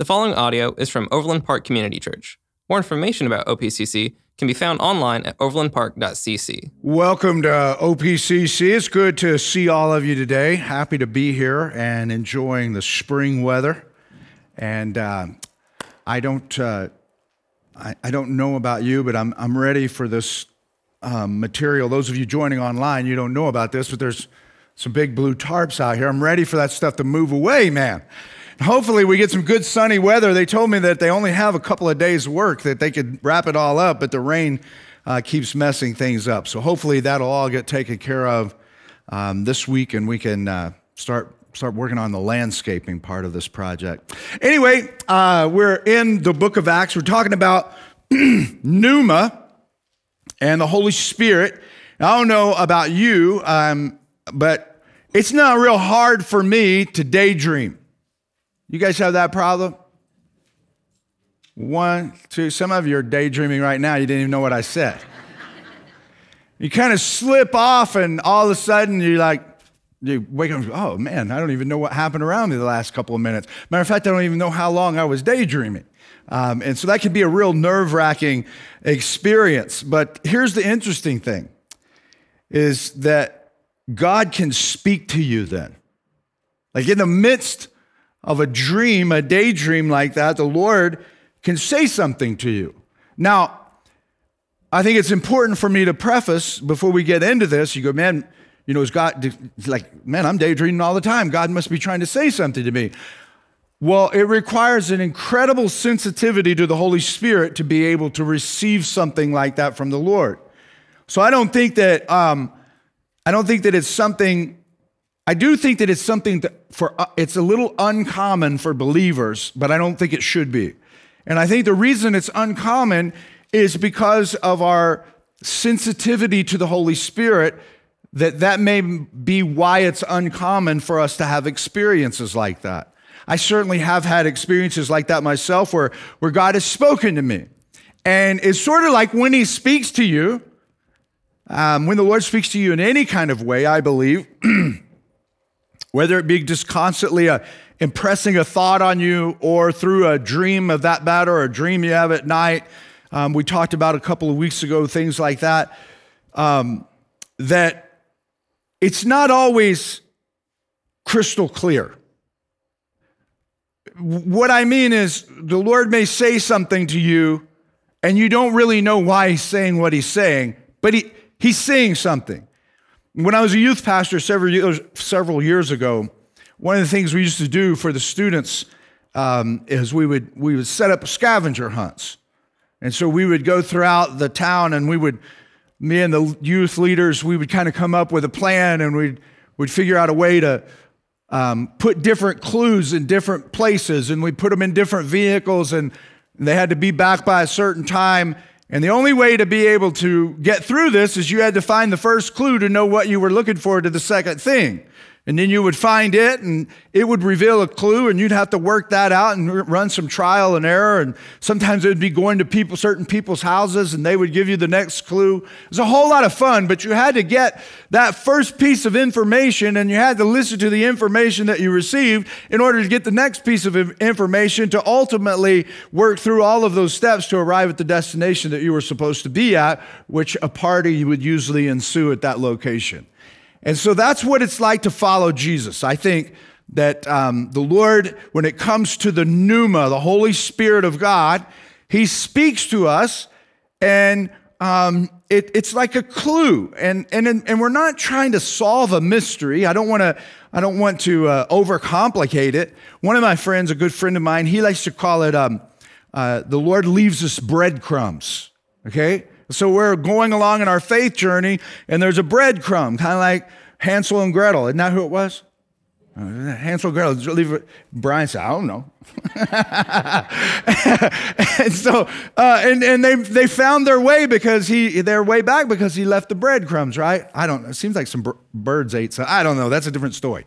The following audio is from Overland Park Community Church. More information about OPCC can be found online at overlandpark.cc. Welcome to OPCC. It's good to see all of you today. Happy to be here and enjoying the spring weather. And uh, I don't, uh, I, I, don't know about you, but I'm, I'm ready for this um, material. Those of you joining online, you don't know about this, but there's some big blue tarps out here. I'm ready for that stuff to move away, man. Hopefully, we get some good sunny weather. They told me that they only have a couple of days' work, that they could wrap it all up, but the rain uh, keeps messing things up. So, hopefully, that'll all get taken care of um, this week and we can uh, start start working on the landscaping part of this project. Anyway, uh, we're in the book of Acts. We're talking about pneuma and the Holy Spirit. I don't know about you, um, but it's not real hard for me to daydream. You guys have that problem? One, two, some of you are daydreaming right now. You didn't even know what I said. you kind of slip off, and all of a sudden you're like, you wake up, oh man, I don't even know what happened around me the last couple of minutes. Matter of fact, I don't even know how long I was daydreaming. Um, and so that can be a real nerve wracking experience. But here's the interesting thing is that God can speak to you then. Like in the midst of a dream, a daydream like that, the Lord can say something to you. Now, I think it's important for me to preface before we get into this. You go, man, you know, is God like, man, I'm daydreaming all the time. God must be trying to say something to me. Well, it requires an incredible sensitivity to the Holy Spirit to be able to receive something like that from the Lord. So I don't think that um, I don't think that it's something I do think that it's something that for uh, it's a little uncommon for believers, but I don't think it should be. And I think the reason it's uncommon is because of our sensitivity to the Holy Spirit that that may be why it's uncommon for us to have experiences like that. I certainly have had experiences like that myself where, where God has spoken to me. And it's sort of like when he speaks to you, um, when the Lord speaks to you in any kind of way, I believe, whether it be just constantly a, uh, impressing a thought on you or through a dream of that matter or a dream you have at night. Um, we talked about a couple of weeks ago, things like that. Um, that it's not always crystal clear. What I mean is, the Lord may say something to you, and you don't really know why He's saying what He's saying, but he, He's saying something. When I was a youth pastor several years, several years ago, one of the things we used to do for the students um, is we would, we would set up scavenger hunts. And so we would go throughout the town and we would, me and the youth leaders, we would kind of come up with a plan and we'd, we'd figure out a way to um, put different clues in different places and we'd put them in different vehicles and they had to be back by a certain time and the only way to be able to get through this is you had to find the first clue to know what you were looking for to the second thing. And then you would find it and it would reveal a clue and you'd have to work that out and run some trial and error. And sometimes it would be going to people, certain people's houses and they would give you the next clue. It was a whole lot of fun, but you had to get that first piece of information and you had to listen to the information that you received in order to get the next piece of information to ultimately work through all of those steps to arrive at the destination that you were supposed to be at, which a party would usually ensue at that location. And so that's what it's like to follow Jesus. I think that um, the Lord, when it comes to the pneuma, the Holy Spirit of God, He speaks to us and um, it, it's like a clue. And, and, and we're not trying to solve a mystery. I don't want to. I don't want to uh, overcomplicate it. One of my friends, a good friend of mine, he likes to call it um, uh, the Lord leaves us breadcrumbs. Okay? So we're going along in our faith journey, and there's a breadcrumb, kind of like Hansel and Gretel. Isn't that who it was? Uh, Hansel Gretel. Leave. Brian said, I don't know. and so, uh, and, and they, they found their way because he, their way back because he left the breadcrumbs, right? I don't know. It seems like some birds ate some. I don't know. That's a different story.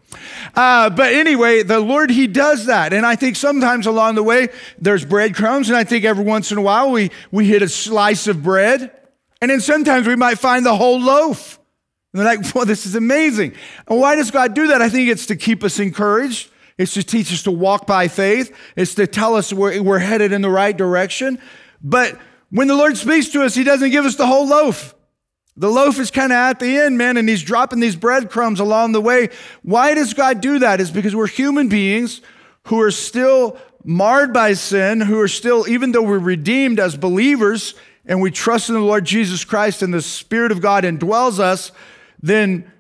Uh, but anyway, the Lord, he does that. And I think sometimes along the way, there's breadcrumbs. And I think every once in a while, we, we hit a slice of bread. And then sometimes we might find the whole loaf. And they're like, well, this is amazing. And why does God do that? I think it's to keep us encouraged It's to teach us to walk by faith. It's to tell us we're, we're headed in the right direction. But when the Lord speaks to us, He doesn't give us the whole loaf. The loaf is kind of at the end, man, and He's dropping these breadcrumbs along the way. Why does God do that? Is because we're human beings who are still marred by sin, who are still, even though we're redeemed as believers and we trust in the Lord Jesus Christ and the Spirit of God indwells us, then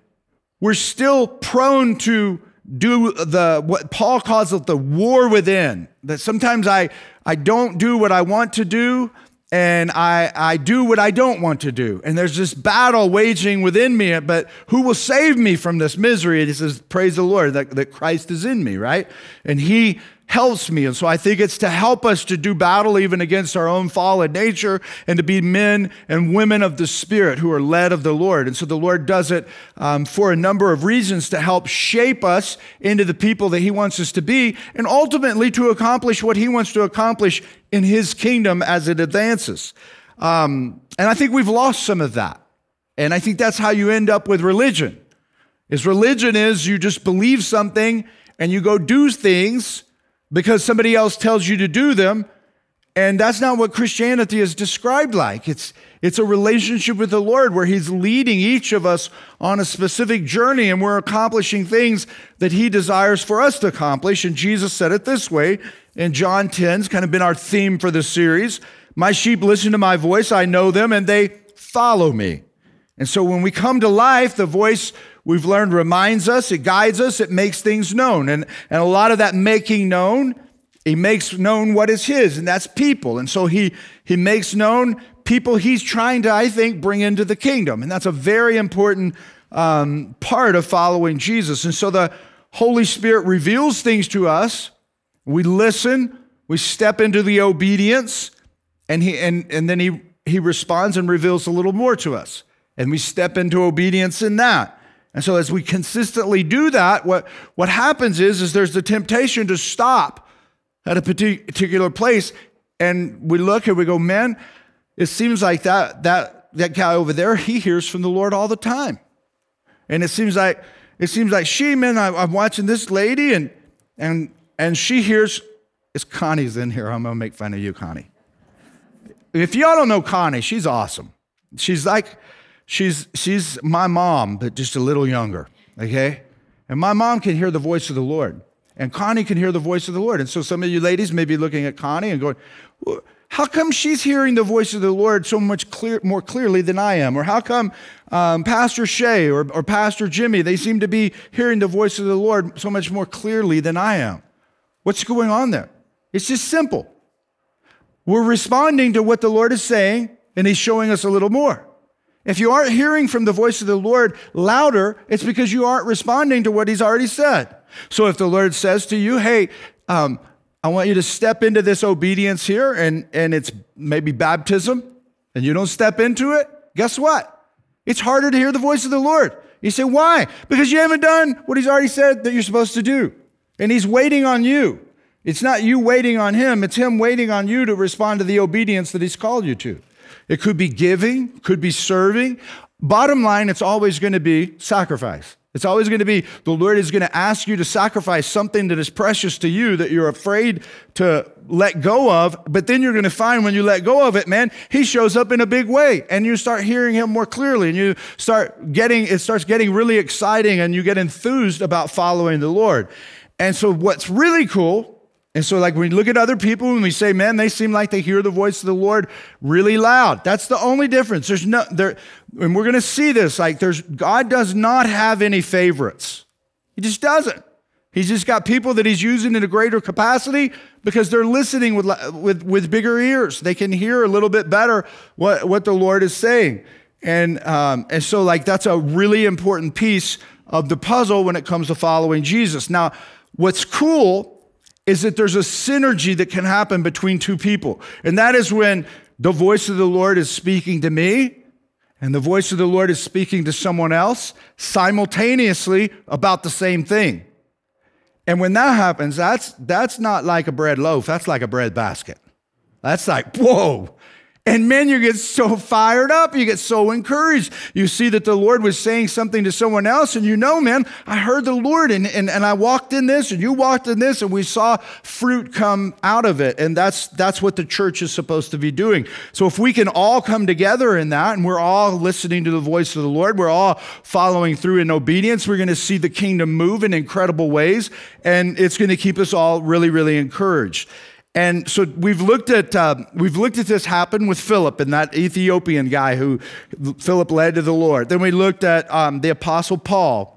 we're still prone to do the what Paul calls it the war within. That sometimes I I don't do what I want to do and I, I do what I don't want to do. And there's this battle waging within me, but who will save me from this misery? He says, Praise the Lord that, that Christ is in me, right? And he helps me. And so I think it's to help us to do battle even against our own fallen nature and to be men and women of the Spirit who are led of the Lord. And so the Lord does it um, for a number of reasons to help shape us into the people that He wants us to be and ultimately to accomplish what He wants to accomplish in His kingdom as it advances. Um, and I think we've lost some of that. And I think that's how you end up with religion. Is religion is you just believe something and you go do things because somebody else tells you to do them. And that's not what Christianity is described like. It's, it's a relationship with the Lord where He's leading each of us on a specific journey and we're accomplishing things that He desires for us to accomplish. And Jesus said it this way in John 10, it's kind of been our theme for this series. My sheep listen to my voice, I know them, and they follow me. And so when we come to life, the voice we've learned reminds us, it guides us, it makes things known. And, and a lot of that making known, he makes known what is his, and that's people. And so he, he makes known people he's trying to, I think, bring into the kingdom. And that's a very important um, part of following Jesus. And so the Holy Spirit reveals things to us. We listen, we step into the obedience, and, he, and, and then he, he responds and reveals a little more to us. And we step into obedience in that. And so as we consistently do that, what, what happens is, is there's the temptation to stop at a particular place. And we look and we go, man, it seems like that, that, that guy over there, he hears from the Lord all the time. And it seems like, it seems like she, man, I, I'm watching this lady and, and, and she hears, it's Connie's in here. I'm going to make fun of you, Connie. If y'all don't know Connie, she's awesome. She's like, she's she's my mom, but just a little younger. Okay? And my mom can hear the voice of the Lord. And Connie can hear the voice of the Lord. And so some of you ladies may be looking at Connie and going, how come she's hearing the voice of the Lord so much clear, more clearly than I am? Or how come um, Pastor Shay or, or Pastor Jimmy, they seem to be hearing the voice of the Lord so much more clearly than I am? What's going on there? It's just simple. We're responding to what the Lord is saying, and He's showing us a little more. If you aren't hearing from the voice of the Lord louder, it's because you aren't responding to what He's already said. So if the Lord says to you, hey, um, I want you to step into this obedience here, and, and it's maybe baptism, and you don't step into it, guess what? It's harder to hear the voice of the Lord. You say, why? Because you haven't done what He's already said that you're supposed to do. And He's waiting on you. It's not you waiting on Him, it's Him waiting on you to respond to the obedience that He's called you to. It could be giving, could be serving. Bottom line, it's always going to be sacrifice. It's always going to be the Lord is going to ask you to sacrifice something that is precious to you that you're afraid to let go of. But then you're going to find when you let go of it, man, He shows up in a big way and you start hearing Him more clearly and you start getting, it starts getting really exciting and you get enthused about following the Lord. And so what's really cool and so, like, when we look at other people and we say, man, they seem like they hear the voice of the Lord really loud. That's the only difference. There's no, there, and we're going to see this. Like, there's, God does not have any favorites. He just doesn't. He's just got people that he's using in a greater capacity because they're listening with, with, with bigger ears. They can hear a little bit better what, what the Lord is saying. And, um, and so, like, that's a really important piece of the puzzle when it comes to following Jesus. Now, what's cool is that there's a synergy that can happen between two people. And that is when the voice of the Lord is speaking to me and the voice of the Lord is speaking to someone else simultaneously about the same thing. And when that happens, that's, that's not like a bread loaf, that's like a bread basket. That's like, whoa. And man, you get so fired up. You get so encouraged. You see that the Lord was saying something to someone else, and you know, man, I heard the Lord, and, and, and I walked in this, and you walked in this, and we saw fruit come out of it. And that's that's what the church is supposed to be doing. So if we can all come together in that, and we're all listening to the voice of the Lord, we're all following through in obedience, we're going to see the kingdom move in incredible ways, and it's going to keep us all really, really encouraged. And so we've looked at uh, we've looked at this happen with Philip and that Ethiopian guy who Philip led to the Lord. Then we looked at um, the Apostle Paul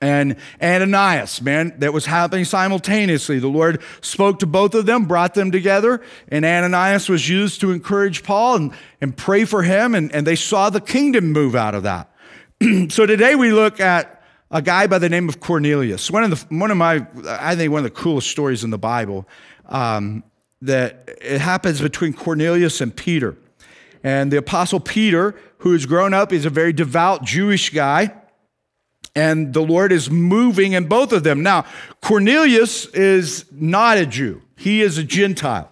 and Ananias, man, that was happening simultaneously. The Lord spoke to both of them, brought them together, and Ananias was used to encourage Paul and, and pray for him, and, and they saw the kingdom move out of that. so today we look at a guy by the name of Cornelius. One of the one of my I think one of the coolest stories in the Bible um, that it happens between Cornelius and Peter. And the apostle Peter, who has grown up, is a very devout Jewish guy. And the Lord is moving in both of them. Now, Cornelius is not a Jew, he is a Gentile.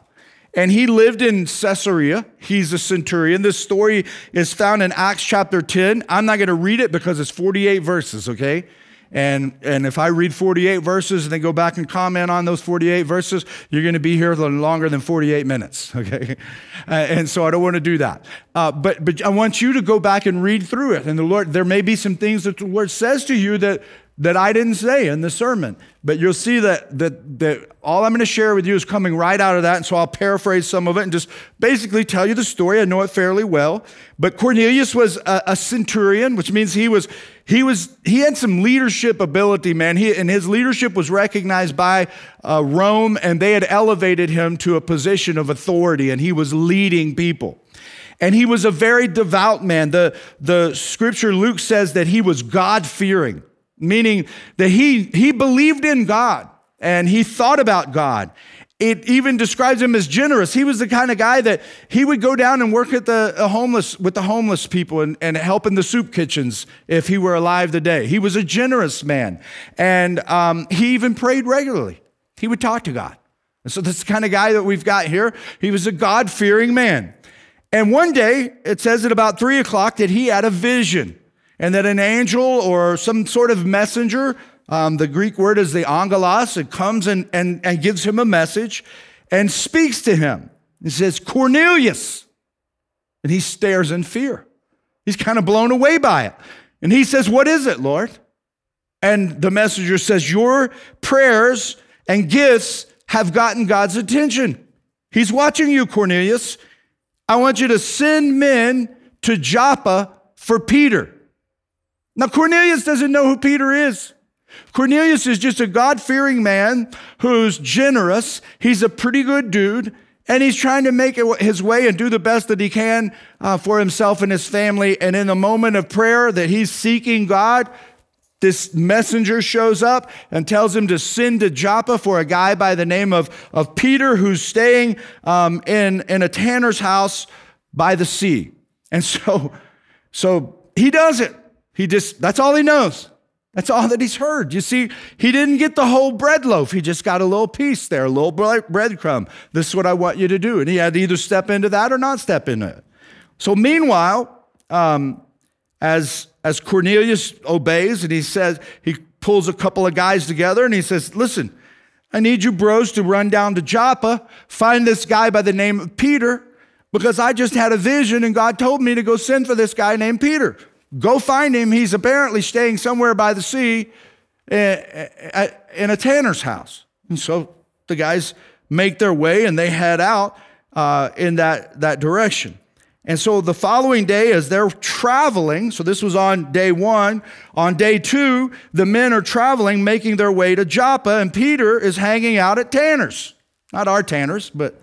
And he lived in Caesarea. He's a centurion. This story is found in Acts chapter 10. I'm not going to read it because it's 48 verses, okay? And, and if I read 48 verses and then go back and comment on those 48 verses, you're going to be here longer than 48 minutes, okay? Uh, and so I don't want to do that. Uh, but, but I want you to go back and read through it. And the Lord, there may be some things that the Lord says to you that, that I didn't say in the sermon. But you'll see that, that, that all I'm going to share with you is coming right out of that. And so I'll paraphrase some of it and just basically tell you the story. I know it fairly well. But Cornelius was a, a centurion, which means he was, he was, he had some leadership ability, man. He, and his leadership was recognized by uh, Rome and they had elevated him to a position of authority and he was leading people. And he was a very devout man. The, the scripture, Luke says that he was God fearing meaning that he, he believed in God and he thought about God. It even describes him as generous. He was the kind of guy that he would go down and work at the homeless with the homeless people and, and help in the soup kitchens if he were alive today. He was a generous man, and um, he even prayed regularly. He would talk to God. And so this the kind of guy that we've got here. He was a God fearing man. And one day, it says at about three o'clock that he had a vision and that an angel or some sort of messenger, um, the Greek word is the angelos, it comes and, and, and gives him a message and speaks to him. He says, Cornelius. And he stares in fear. He's kind of blown away by it. And he says, What is it, Lord? And the messenger says, Your prayers and gifts have gotten God's attention. He's watching you, Cornelius. I want you to send men to Joppa for Peter. Now, Cornelius doesn't know who Peter is. Cornelius is just a God fearing man who's generous. He's a pretty good dude, and he's trying to make his way and do the best that he can uh, for himself and his family. And in the moment of prayer that he's seeking God, this messenger shows up and tells him to send to Joppa for a guy by the name of, of Peter who's staying um, in, in a tanner's house by the sea. And so, so he does it. He just, that's all he knows. That's all that he's heard. You see, he didn't get the whole bread loaf. He just got a little piece there, a little breadcrumb. This is what I want you to do. And he had to either step into that or not step into it. So, meanwhile, um, as, as Cornelius obeys and he says, he pulls a couple of guys together and he says, Listen, I need you bros to run down to Joppa, find this guy by the name of Peter, because I just had a vision and God told me to go send for this guy named Peter. Go find him. He's apparently staying somewhere by the sea eh, eh, in a tanner's house. And so the guys make their way and they head out uh, in that, that direction. And so the following day, as they're traveling, so this was on day one, on day two, the men are traveling, making their way to Joppa, and Peter is hanging out at Tanner's. Not our Tanner's, but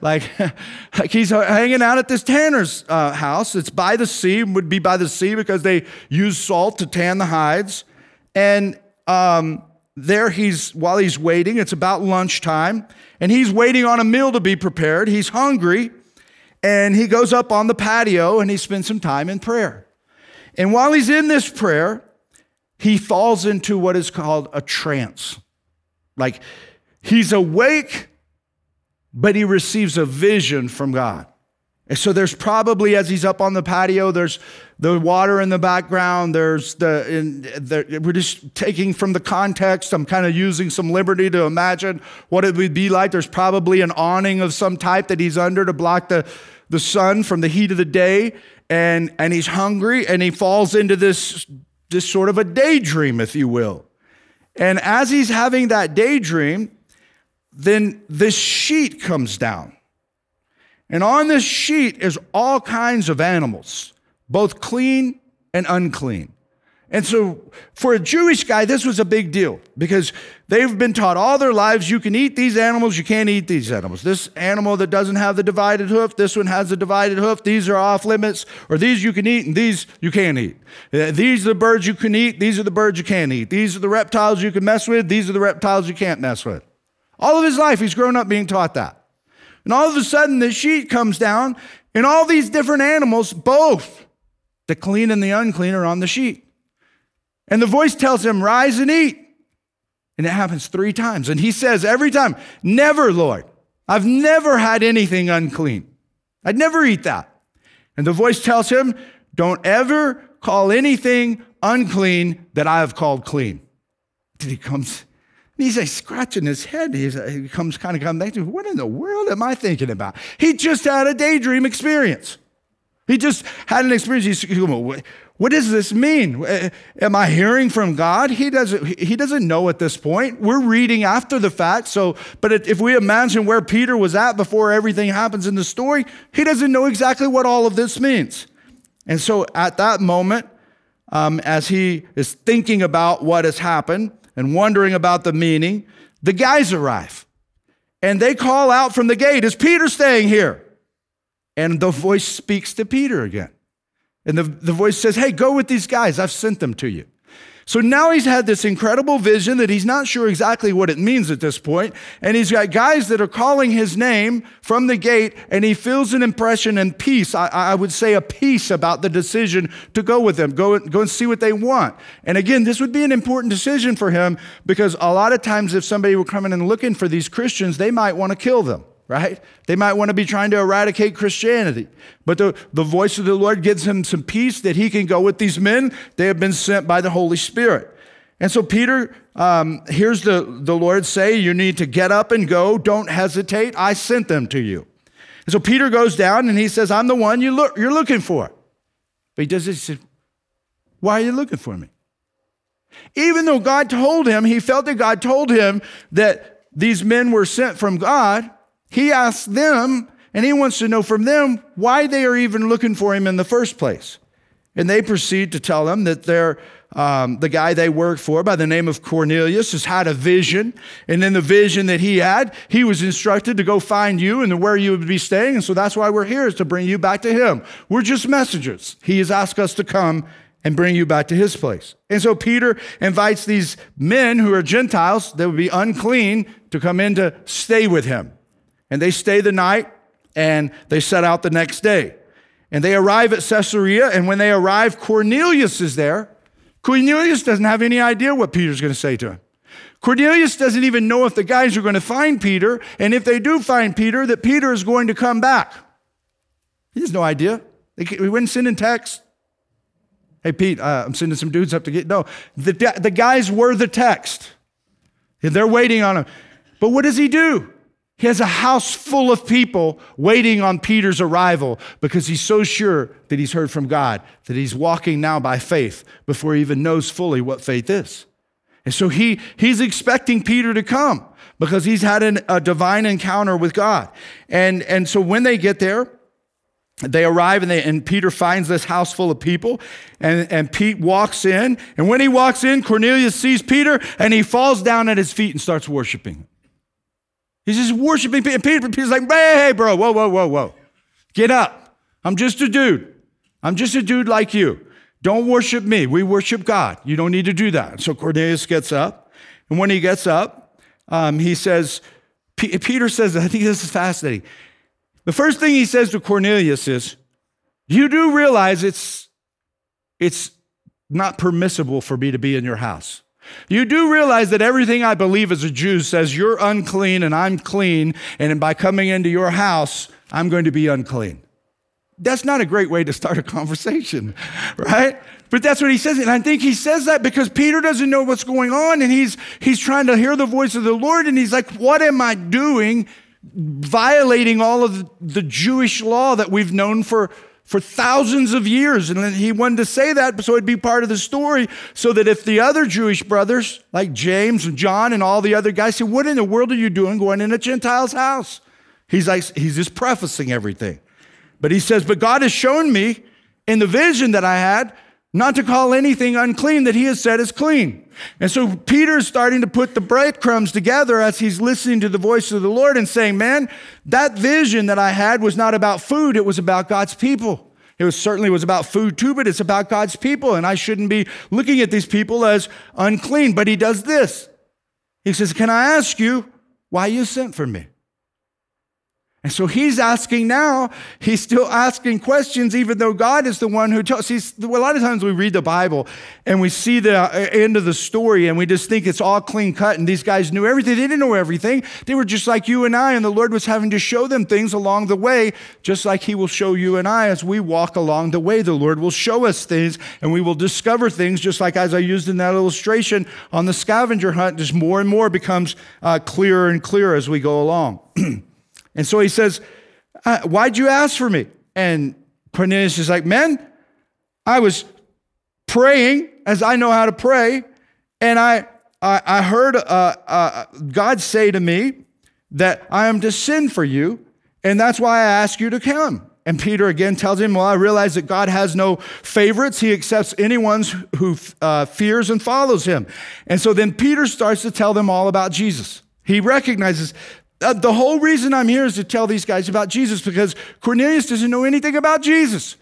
like, like he's hanging out at this tanner's uh, house. It's by the sea, would be by the sea because they use salt to tan the hides. And um, there he's, while he's waiting, it's about lunchtime, and he's waiting on a meal to be prepared. He's hungry, and he goes up on the patio and he spends some time in prayer. And while he's in this prayer, he falls into what is called a trance. Like he's awake but he receives a vision from God. And so there's probably, as he's up on the patio, there's the water in the background. There's the, in, the we're just taking from the context. I'm kind of using some liberty to imagine what it would be like. There's probably an awning of some type that he's under to block the, the sun from the heat of the day. And, and he's hungry and he falls into this, this sort of a daydream, if you will. And as he's having that daydream, then this sheet comes down. And on this sheet is all kinds of animals, both clean and unclean. And so for a Jewish guy, this was a big deal because they've been taught all their lives you can eat these animals, you can't eat these animals. This animal that doesn't have the divided hoof, this one has the divided hoof, these are off limits, or these you can eat and these you can't eat. Uh, these are the birds you can eat, these are the birds you can't eat. These are the reptiles you can mess with, these are the reptiles you can't mess with. All of his life, he's grown up being taught that. And all of a sudden, the sheet comes down, and all these different animals, both the clean and the unclean, are on the sheet. And the voice tells him, Rise and eat. And it happens three times. And he says every time, Never, Lord. I've never had anything unclean. I'd never eat that. And the voice tells him, Don't ever call anything unclean that I have called clean. Did he comes he's like scratching his head. He's, he comes kind of coming back to, what in the world am I thinking about? He just had a daydream experience. He just had an experience. He's, what, what does this mean? Uh, am I hearing from God? He doesn't, he doesn't know at this point. We're reading after the fact. So, but if we imagine where Peter was at before everything happens in the story, he doesn't know exactly what all of this means. And so at that moment, um, as he is thinking about what has happened, and wondering about the meaning, the guys arrive. And they call out from the gate, Is Peter staying here? And the voice speaks to Peter again. And the, the voice says, Hey, go with these guys. I've sent them to you. So now he's had this incredible vision that he's not sure exactly what it means at this point, And he's got guys that are calling his name from the gate, and he feels an impression and peace. I, I would say a peace about the decision to go with them, go, go and see what they want. And again, this would be an important decision for him because a lot of times if somebody were coming and looking for these Christians, they might want to kill them right? They might want to be trying to eradicate Christianity. But the, the voice of the Lord gives him some peace that he can go with these men. They have been sent by the Holy Spirit. And so Peter um, hears the, the Lord say, You need to get up and go. Don't hesitate. I sent them to you. And so Peter goes down and he says, I'm the one you look, you're looking for. But he does this. He says, Why are you looking for me? Even though God told him, he felt that God told him that these men were sent from God, he asks them, and he wants to know from them why they are even looking for him in the first place. And they proceed to tell him that they're, um, the guy they work for by the name of Cornelius has had a vision. And in the vision that he had, he was instructed to go find you and where you would be staying. And so that's why we're here is to bring you back to him. We're just messengers. He has asked us to come and bring you back to his place. And so Peter invites these men who are Gentiles that would be unclean to come in to stay with him. And they stay the night and they set out the next day. And they arrive at Caesarea, and when they arrive, Cornelius is there. Cornelius doesn't have any idea what Peter's going to say to him. Cornelius doesn't even know if the guys are going to find Peter, and if they do find Peter, that Peter is going to come back. He has no idea. He wouldn't send in text. Hey, Pete, uh, I'm sending some dudes up to get. No, the, the guys were the text. They're waiting on him. But what does he do? He has a house full of people waiting on Peter's arrival because he's so sure that he's heard from God that he's walking now by faith before he even knows fully what faith is. And so he, he's expecting Peter to come because he's had an, a divine encounter with God. And, and so when they get there, they arrive and, they, and Peter finds this house full of people. And, and Pete walks in. And when he walks in, Cornelius sees Peter and he falls down at his feet and starts worshiping. He's just worshiping Peter. Peter's like, hey, hey, bro, whoa, whoa, whoa, whoa. Get up. I'm just a dude. I'm just a dude like you. Don't worship me. We worship God. You don't need to do that. So Cornelius gets up. And when he gets up, um, he says, P- Peter says, I think this is fascinating. The first thing he says to Cornelius is, You do realize it's, it's not permissible for me to be in your house. You do realize that everything I believe as a Jew says you're unclean and I'm clean, and by coming into your house, I'm going to be unclean. That's not a great way to start a conversation, right? But that's what he says. And I think he says that because Peter doesn't know what's going on and he's, he's trying to hear the voice of the Lord. And he's like, What am I doing? Violating all of the Jewish law that we've known for, for thousands of years. And he wanted to say that so it'd be part of the story so that if the other Jewish brothers, like James and John and all the other guys, say, What in the world are you doing going in a Gentile's house? He's like, he's just prefacing everything. But he says, But God has shown me in the vision that I had not to call anything unclean that he has said is clean. And so Peter's starting to put the breadcrumbs together as he's listening to the voice of the Lord and saying, Man, that vision that I had was not about food, it was about God's people. It was certainly was about food too, but it's about God's people, and I shouldn't be looking at these people as unclean. But he does this. He says, Can I ask you why you sent for me? And so he's asking now, he's still asking questions, even though God is the one who tells. See, a lot of times we read the Bible and we see the uh, end of the story and we just think it's all clean cut and these guys knew everything. They didn't know everything. They were just like you and I, and the Lord was having to show them things along the way, just like He will show you and I as we walk along the way. The Lord will show us things and we will discover things, just like as I used in that illustration on the scavenger hunt, just more and more becomes uh, clearer and clearer as we go along. And so he says, uh, Why'd you ask for me? And Cornelius is like, Man, I was praying as I know how to pray, and I, I, I heard uh, uh, God say to me that I am to sin for you, and that's why I ask you to come. And Peter again tells him, Well, I realize that God has no favorites. He accepts anyone who uh, fears and follows him. And so then Peter starts to tell them all about Jesus. He recognizes uh, the whole reason I'm here is to tell these guys about Jesus because Cornelius doesn't know anything about Jesus.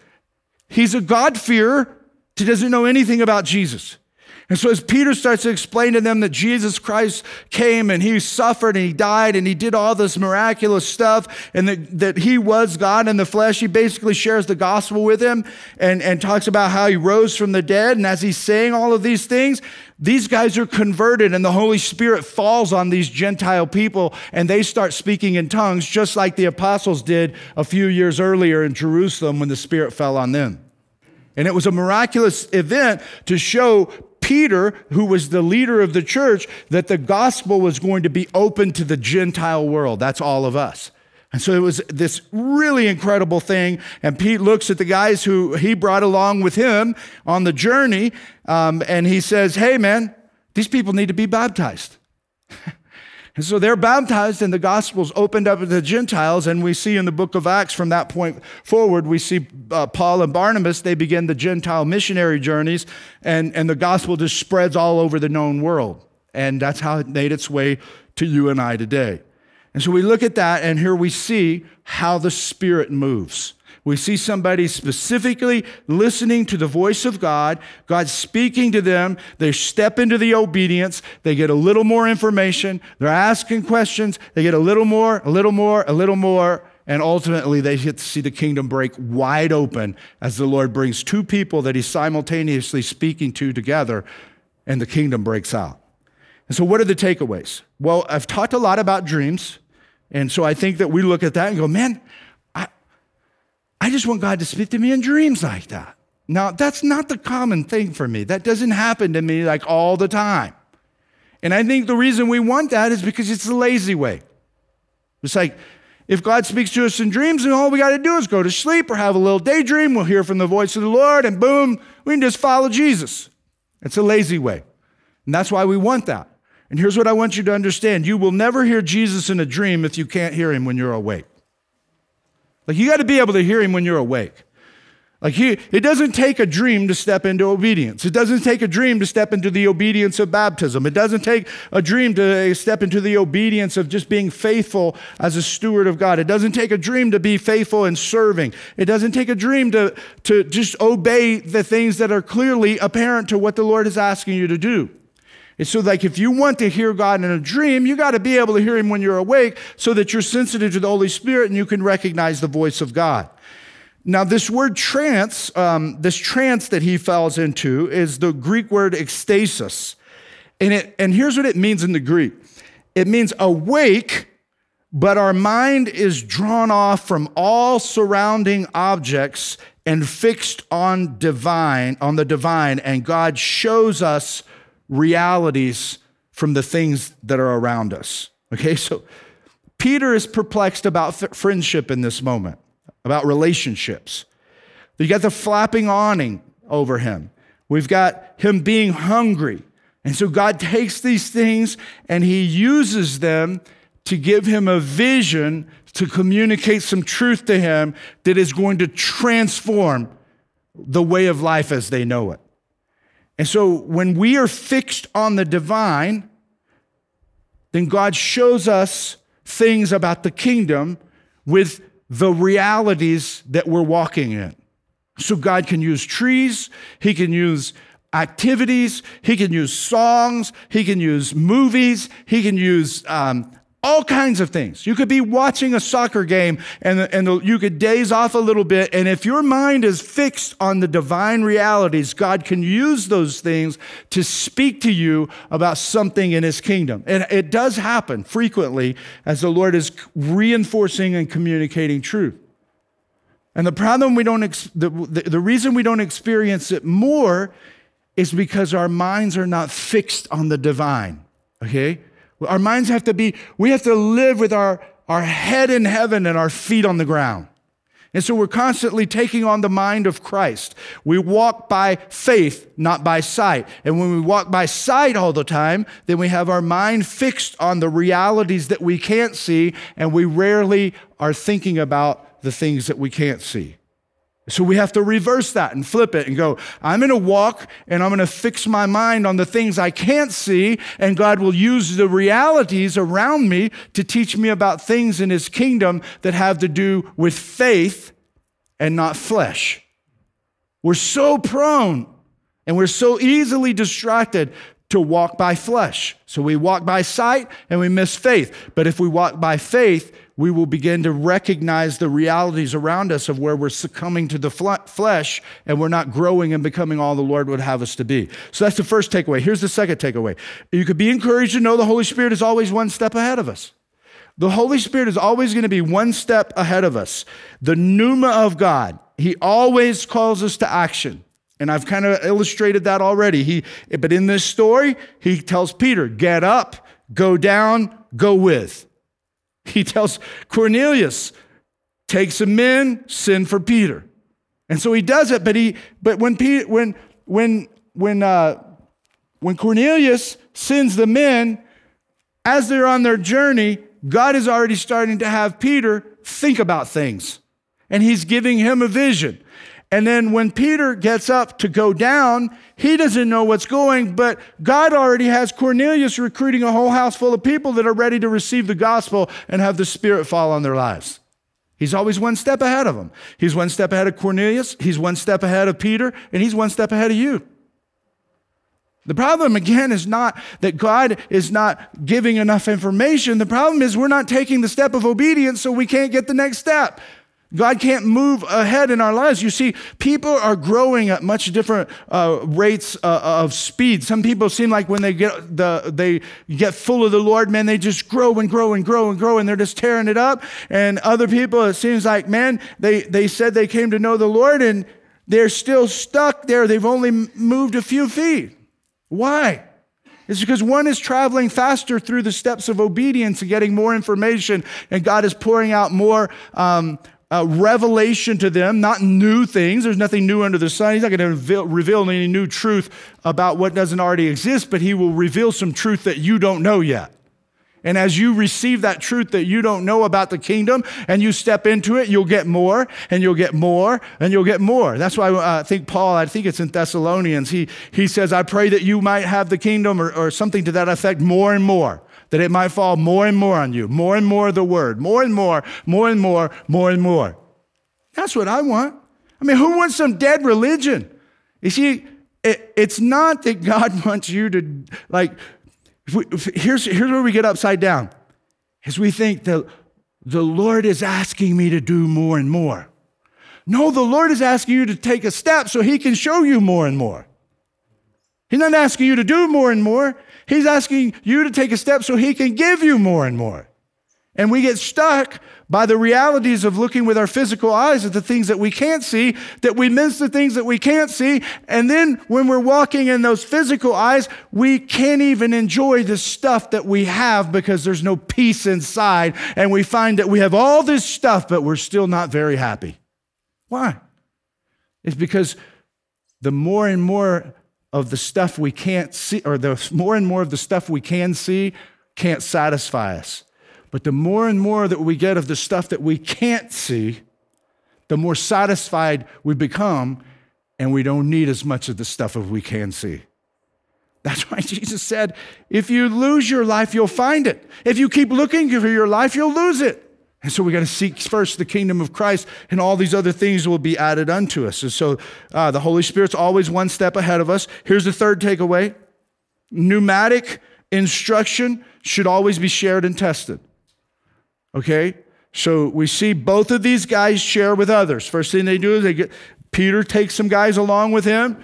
He's a God-fearer, he doesn't know anything about Jesus. And so, as Peter starts to explain to them that Jesus Christ came and he suffered and he died and he did all this miraculous stuff and that, that he was God in the flesh, he basically shares the gospel with him and, and talks about how he rose from the dead. And as he's saying all of these things, these guys are converted and the Holy Spirit falls on these Gentile people and they start speaking in tongues, just like the apostles did a few years earlier in Jerusalem when the Spirit fell on them. And it was a miraculous event to show Peter, who was the leader of the church, that the gospel was going to be open to the Gentile world. That's all of us. And so it was this really incredible thing. And Pete looks at the guys who he brought along with him on the journey, um, and he says, Hey, man, these people need to be baptized. And so they're baptized, and the gospel's opened up to the Gentiles. And we see in the book of Acts from that point forward, we see uh, Paul and Barnabas, they begin the Gentile missionary journeys, and, and the gospel just spreads all over the known world. And that's how it made its way to you and I today. And so we look at that, and here we see how the Spirit moves. We see somebody specifically listening to the voice of God, God speaking to them. They step into the obedience. They get a little more information. They're asking questions. They get a little more, a little more, a little more. And ultimately, they get to see the kingdom break wide open as the Lord brings two people that He's simultaneously speaking to together, and the kingdom breaks out. And so, what are the takeaways? Well, I've talked a lot about dreams. And so I think that we look at that and go, man, I just want God to speak to me in dreams like that. Now, that's not the common thing for me. That doesn't happen to me like all the time. And I think the reason we want that is because it's the lazy way. It's like if God speaks to us in dreams, and all we got to do is go to sleep or have a little daydream, we'll hear from the voice of the Lord, and boom, we can just follow Jesus. It's a lazy way. And that's why we want that. And here's what I want you to understand you will never hear Jesus in a dream if you can't hear him when you're awake. Like you got to be able to hear him when you're awake. Like he, it doesn't take a dream to step into obedience. It doesn't take a dream to step into the obedience of baptism. It doesn't take a dream to uh, step into the obedience of just being faithful as a steward of God. It doesn't take a dream to be faithful in serving. It doesn't take a dream to, to just obey the things that are clearly apparent to what the Lord is asking you to do. It's so like if you want to hear God in a dream, you got to be able to hear him when you're awake so that you're sensitive to the Holy Spirit and you can recognize the voice of God. Now, this word trance, um, this trance that he falls into is the Greek word ecstasis. And, it, and here's what it means in the Greek it means awake but our mind is drawn off from all surrounding objects and fixed on divine on the divine and god shows us realities from the things that are around us. Okay so peter is perplexed about friendship in this moment about relationships. You got the flapping awning over him. We've got him being hungry. And so god takes these things and he uses them to give him a vision to communicate some truth to him that is going to transform the way of life as they know it. And so when we are fixed on the divine, then God shows us things about the kingdom with the realities that we're walking in. So God can use trees, He can use activities, He can use songs, He can use movies, He can use um, all kinds of things. You could be watching a soccer game and, and you could daze off a little bit. And if your mind is fixed on the divine realities, God can use those things to speak to you about something in His kingdom. And it does happen frequently as the Lord is reinforcing and communicating truth. And the problem we don't, ex- the, the, the reason we don't experience it more is because our minds are not fixed on the divine. Okay? Our minds have to be, we have to live with our, our head in heaven and our feet on the ground. And so we're constantly taking on the mind of Christ. We walk by faith, not by sight. And when we walk by sight all the time, then we have our mind fixed on the realities that we can't see, and we rarely are thinking about the things that we can't see. So we have to reverse that and flip it and go, I'm going to walk and I'm going to fix my mind on the things I can't see, and God will use the realities around me to teach me about things in His kingdom that have to do with faith and not flesh. We're so prone and we're so easily distracted to walk by flesh. So we walk by sight and we miss faith. But if we walk by faith, we will begin to recognize the realities around us of where we're succumbing to the flesh and we're not growing and becoming all the Lord would have us to be. So that's the first takeaway. Here's the second takeaway. You could be encouraged to know the Holy Spirit is always one step ahead of us. The Holy Spirit is always going to be one step ahead of us. The pneuma of God, He always calls us to action. And I've kind of illustrated that already. He, but in this story, he tells Peter, get up, go down, go with. He tells Cornelius, take some men, send for Peter. And so he does it, but he but when Peter, when when when uh, when Cornelius sends the men, as they're on their journey, God is already starting to have Peter think about things. And he's giving him a vision. And then when Peter gets up to go down, he doesn't know what's going, but God already has Cornelius recruiting a whole house full of people that are ready to receive the gospel and have the Spirit fall on their lives. He's always one step ahead of them. He's one step ahead of Cornelius, he's one step ahead of Peter, and he's one step ahead of you. The problem, again, is not that God is not giving enough information. The problem is we're not taking the step of obedience, so we can't get the next step. God can't move ahead in our lives. You see, people are growing at much different uh, rates uh, of speed. Some people seem like when they get the they get full of the Lord, man, they just grow and grow and grow and grow, and they're just tearing it up. And other people, it seems like, man, they they said they came to know the Lord, and they're still stuck there. They've only moved a few feet. Why? It's because one is traveling faster through the steps of obedience and getting more information, and God is pouring out more um, uh, revelation to them, not new things. There's nothing new under the sun. He's not going to reveal, reveal any new truth about what doesn't already exist, but he will reveal some truth that you don't know yet. And as you receive that truth that you don't know about the kingdom and you step into it, you'll get more and you'll get more and you'll get more. That's why uh, I think Paul, I think it's in Thessalonians, he, he says, I pray that you might have the kingdom or, or something to that effect more and more that it might fall more and more on you, more and more of the word, more and more, more and more, more and more. That's what I want. I mean, who wants some dead religion? You see, it, it's not that God wants you to, like, we, here's, here's where we get upside down. Is we think that the Lord is asking me to do more and more. No, the Lord is asking you to take a step so He can show you more and more. He's not asking you to do more and more. He's asking you to take a step so He can give you more and more. And we get stuck by the realities of looking with our physical eyes at the things that we can't see, that we miss the things that we can't see. And then when we're walking in those physical eyes, we can't even enjoy the stuff that we have because there's no peace inside. And we find that we have all this stuff, but we're still not very happy. Why? It's because the more and more of the stuff we can't see, or the more and more of the stuff we can see, can't satisfy us. But the more and more that we get of the stuff that we can't see, the more satisfied we become, and we don't need as much of the stuff as we can see. That's why Jesus said, if you lose your life, you'll find it. If you keep looking for your life, you'll lose it. And so we got to seek first the kingdom of Christ, and all these other things will be added unto us. And so uh, the Holy Spirit's always one step ahead of us. Here's the third takeaway pneumatic instruction should always be shared and tested. Okay? So we see both of these guys share with others. First thing they do is they get Peter takes some guys along with him.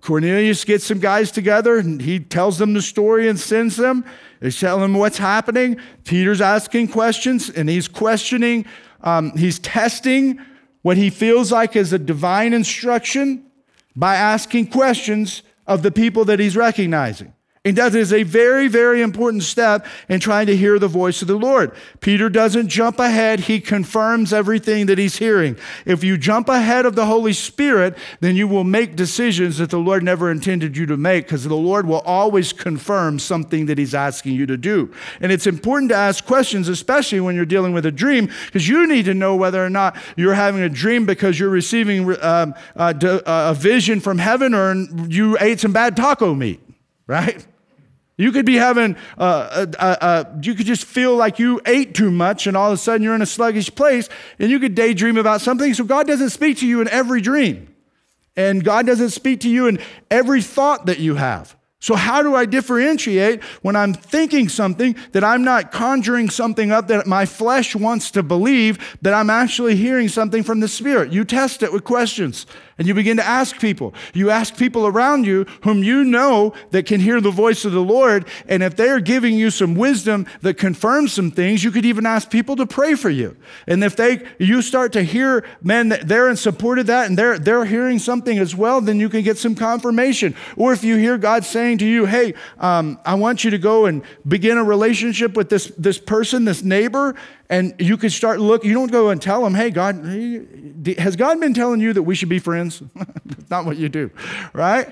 Cornelius gets some guys together and he tells them the story and sends them. They tell him what's happening. Peter's asking questions and he's questioning, um, he's testing what he feels like is a divine instruction by asking questions of the people that he's recognizing. And that is a very, very important step in trying to hear the voice of the Lord. Peter doesn't jump ahead, he confirms everything that he's hearing. If you jump ahead of the Holy Spirit, then you will make decisions that the Lord never intended you to make because the Lord will always confirm something that he's asking you to do. And it's important to ask questions, especially when you're dealing with a dream, because you need to know whether or not you're having a dream because you're receiving um, a, a vision from heaven or you ate some bad taco meat, right? You could be having, uh, uh, uh, you could just feel like you ate too much and all of a sudden you're in a sluggish place and you could daydream about something. So God doesn't speak to you in every dream. And God doesn't speak to you in every thought that you have. So, how do I differentiate when I'm thinking something that I'm not conjuring something up that my flesh wants to believe, that I'm actually hearing something from the Spirit? You test it with questions and you begin to ask people. You ask people around you whom you know that can hear the voice of the Lord. And if they are giving you some wisdom that confirms some things, you could even ask people to pray for you. And if they you start to hear, man, they're in support of that and they're they're hearing something as well, then you can get some confirmation. Or if you hear God saying to you, hey, um, I want you to go and begin a relationship with this, this person, this neighbor, and you could start look. You don't go and tell them, "Hey, God, has God been telling you that we should be friends?" That's not what you do, right?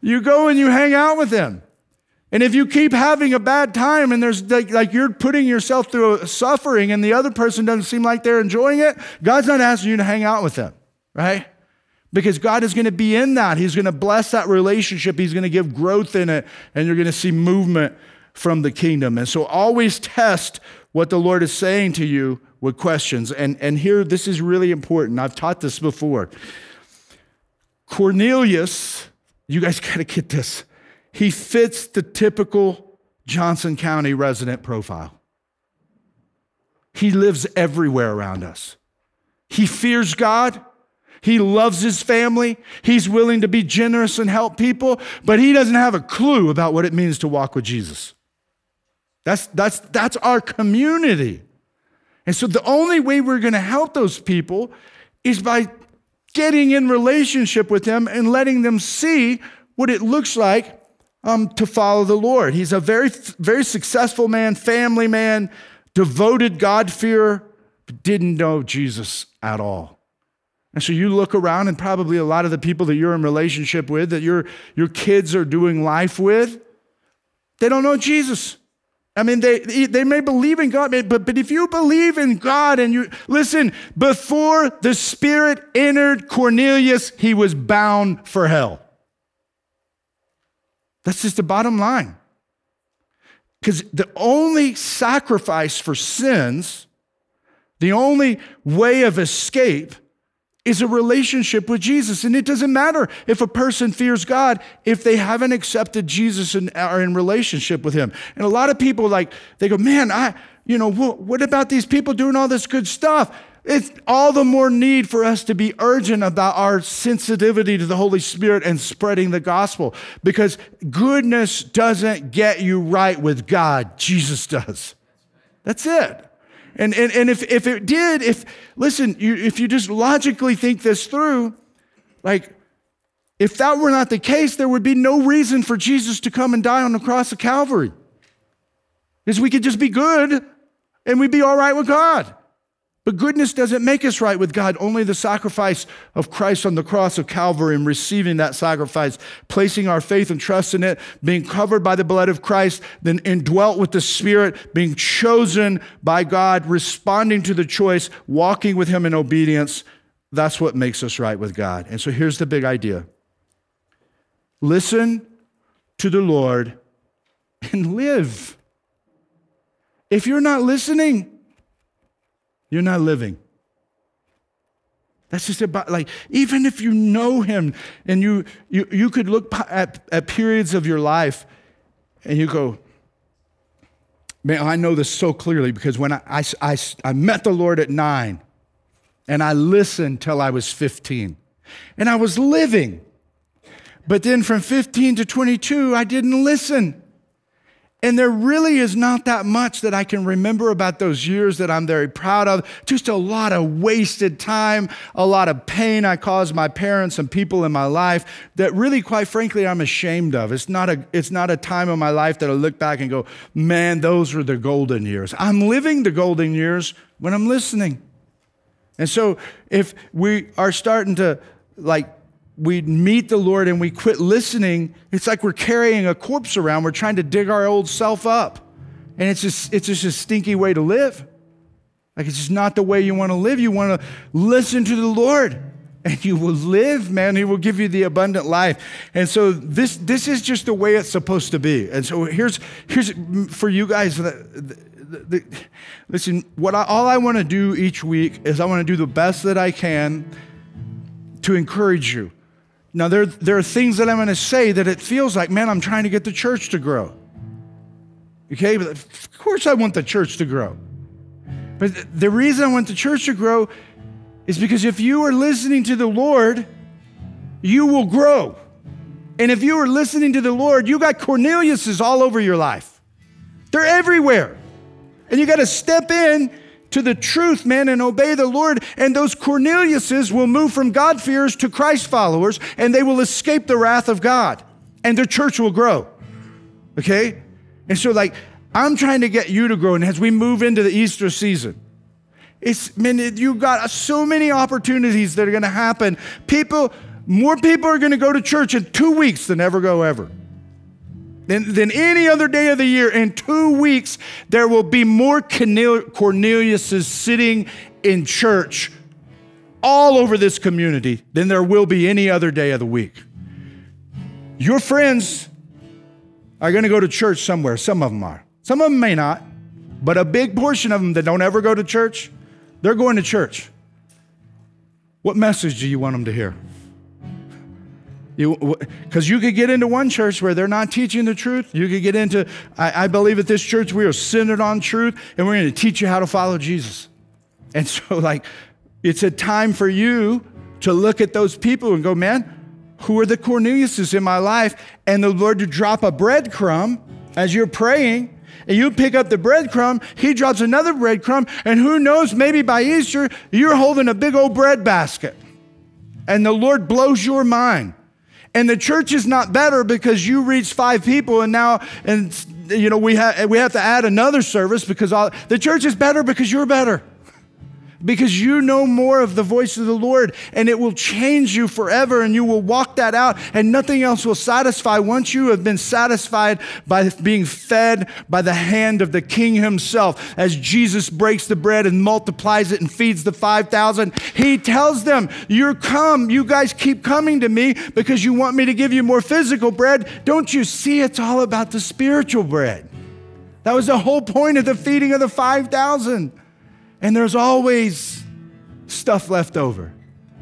You go and you hang out with them. And if you keep having a bad time and there's like, like, you're putting yourself through suffering and the other person doesn't seem like they're enjoying it, God's not asking you to hang out with them, right? Because God is going to be in that. He's going to bless that relationship. He's going to give growth in it, and you're going to see movement from the kingdom. And so always test what the Lord is saying to you with questions. And, and here, this is really important. I've taught this before. Cornelius, you guys got to get this. He fits the typical Johnson County resident profile. He lives everywhere around us. He fears God. He loves his family. He's willing to be generous and help people, but he doesn't have a clue about what it means to walk with Jesus. That's, that's, that's our community. And so the only way we're going to help those people is by getting in relationship with them and letting them see what it looks like um, to follow the Lord. He's a very, very successful man, family man, devoted God-fearer, didn't know Jesus at all. And so you look around, and probably a lot of the people that you're in relationship with, that your, your kids are doing life with, they don't know Jesus. I mean, they, they may believe in God, but, but if you believe in God and you listen, before the Spirit entered Cornelius, he was bound for hell. That's just the bottom line. Because the only sacrifice for sins, the only way of escape is a relationship with Jesus. And it doesn't matter if a person fears God if they haven't accepted Jesus and are in relationship with him. And a lot of people like, they go, man, I, you know, what about these people doing all this good stuff? It's all the more need for us to be urgent about our sensitivity to the Holy Spirit and spreading the gospel because goodness doesn't get you right with God, Jesus does. That's it. And, and, and if, if it did, if, listen, you, if you just logically think this through, like, if that were not the case, there would be no reason for Jesus to come and die on the cross of Calvary. Because we could just be good and we'd be all right with God. But goodness doesn't make us right with God. Only the sacrifice of Christ on the cross of Calvary and receiving that sacrifice, placing our faith and trust in it, being covered by the blood of Christ, then indwelt with the Spirit, being chosen by God, responding to the choice, walking with Him in obedience. That's what makes us right with God. And so here's the big idea listen to the Lord and live. If you're not listening, you're not living. That's just about like, even if you know him and you, you, you could look at, at periods of your life and you go, man, I know this so clearly because when I, I, I, I met the Lord at nine and I listened till I was 15 and I was living. But then from 15 to 22, I didn't listen. And there really is not that much that I can remember about those years that I'm very proud of. Just a lot of wasted time, a lot of pain I caused my parents and people in my life that really, quite frankly, I'm ashamed of. It's not a, it's not a time of my life that I look back and go, man, those were the golden years. I'm living the golden years when I'm listening. And so if we are starting to like we meet the Lord and we quit listening, it's like we're carrying a corpse around. We're trying to dig our old self up. And it's just, it's just a stinky way to live. Like it's just not the way you want to live. You want to listen to the Lord and you will live, man. He will give you the abundant life. And so this, this is just the way it's supposed to be. And so here's, here's for you guys. The, the, the, listen, what I, all I want to do each week is I want to do the best that I can to encourage you now, there, there are things that I'm going to say that it feels like, man, I'm trying to get the church to grow. Okay, but of course I want the church to grow. But the reason I want the church to grow is because if you are listening to the Lord, you will grow. And if you are listening to the Lord, you got Cornelius's all over your life. They're everywhere. And you got to step in to the truth, man, and obey the Lord. And those Corneliuses will move from God-fearers to Christ followers, and they will escape the wrath of God, and their church will grow. Okay? And so, like, I'm trying to get you to grow. And as we move into the Easter season, it's man, you've got so many opportunities that are going to happen. People, more people are going to go to church in two weeks than ever go ever than, than any other day of the year. In two weeks, there will be more Corneliuses sitting in church all over this community than there will be any other day of the week. Your friends are going to go to church somewhere. Some of them are. Some of them may not. But a big portion of them that don't ever go to church, they're going to church. What message do you want them to hear? Because you, you, could get into one church where they're not teaching the truth. You could get into, I, I believe at this church we are centered on truth and we're going to teach you how to follow Jesus. And so, like, it's a time for you to look at those people and go, man, who are the Corneliuses in my life? And the Lord to drop a breadcrumb as you're praying. And you pick up the breadcrumb, he drops another breadcrumb, and who knows, maybe by Easter, you're holding a big old bread basket. And the Lord blows your mind. And the church is not better because you reached five people and now, and you know, we, have we have to add another service because all, the church is better because you're better because you know more of the voice of the Lord and it will change you forever and you will walk that out and nothing else will satisfy once you have been satisfied by being fed by the hand of the King Himself. As Jesus breaks the bread and multiplies it and feeds the 5,000, He tells them, You're come, you guys keep coming to me because you want me to give you more physical bread. Don't you see it's all about the spiritual bread? That was the whole point of the feeding of the 5,000 and there's always stuff left over.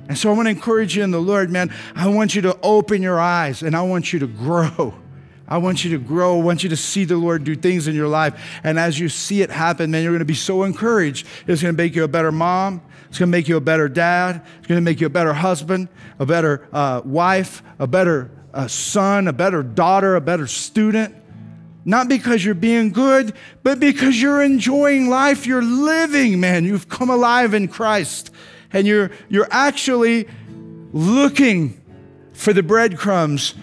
And so I want to encourage you in the Lord, man. I want you to open your eyes and I want you to grow. I want you to grow. I want you to see the Lord do things in your life. And as you see it happen, man, you're going to be so encouraged. It's going to make you a better mom. It's going to make you a better dad. It's going to make you a better husband, a better uh, wife, a better uh, son, a better daughter, a better student. Not because you're being good, but because you're enjoying life. You're living, man. You've come alive in Christ. And you're, you're actually looking for the breadcrumbs,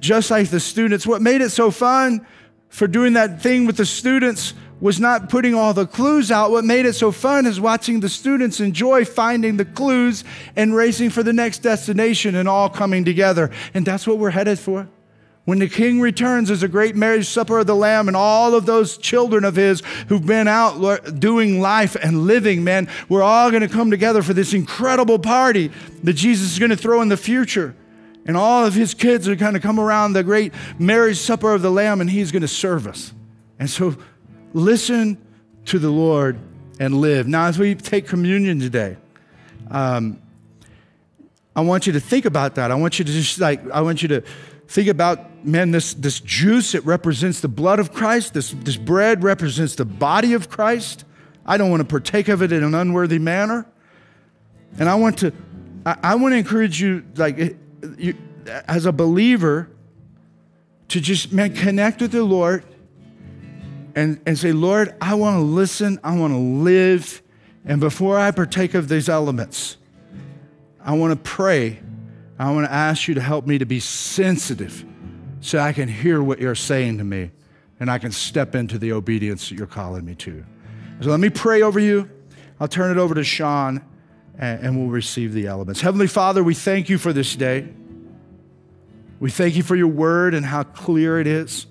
just like the students. What made it so fun for doing that thing with the students was not putting all the clues out. What made it so fun is watching the students enjoy finding the clues and racing for the next destination and all coming together. And that's what we're headed for. When the king returns, there's a great marriage supper of the Lamb, and all of those children of his who've been out doing life and living, man, we're all going to come together for this incredible party that Jesus is going to throw in the future. And all of his kids are going to come around the great marriage supper of the Lamb, and he's going to serve us. And so listen to the Lord and live. Now, as we take communion today, um, I want you to think about that. I want you to just like, I want you to think about, man, this, this juice, it represents the blood of Christ. This, this bread represents the body of Christ. I don't want to partake of it in an unworthy manner. And I want to, I, I want to encourage you, like, eh, you, as a believer, to just, man, connect with the Lord and, and say, Lord, I want to listen, I want to live. And before I partake of these elements, I want to pray I want to ask you to help me to be sensitive so I can hear what you're saying to me and I can step into the obedience that you're calling me to. So let me pray over you. I'll turn it over to Sean and, we'll receive the elements. Heavenly Father, we thank you for this day. We thank you for your word and how clear it is.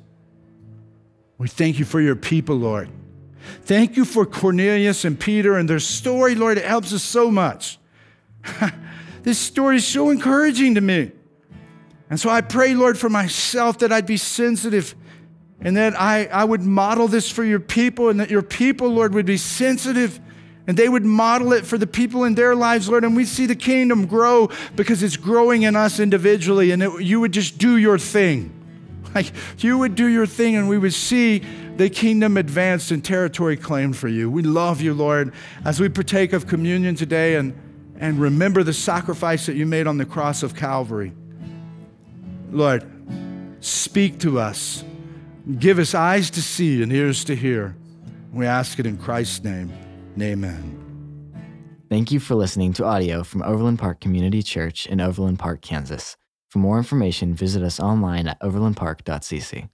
We thank you for your people, Lord. Thank you for Cornelius and Peter and their story, Lord. It helps us so much. This story is so encouraging to me. And so I pray, Lord, for myself that I'd be sensitive and that I, I would model this for your people and that your people, Lord, would be sensitive and they would model it for the people in their lives, Lord. And we see the kingdom grow because it's growing in us individually and it, you would just do your thing. Like you would do your thing and we would see the kingdom advanced and territory claimed for you. We love you, Lord, as we partake of communion today and and remember the sacrifice that you made on the cross of Calvary. Lord, speak to us. Give us eyes to see and ears to hear. We ask it in Christ's name. Amen. Thank you for listening to audio from Overland Park Community Church in Overland Park, Kansas. For more information, visit us online at overlandpark.cc.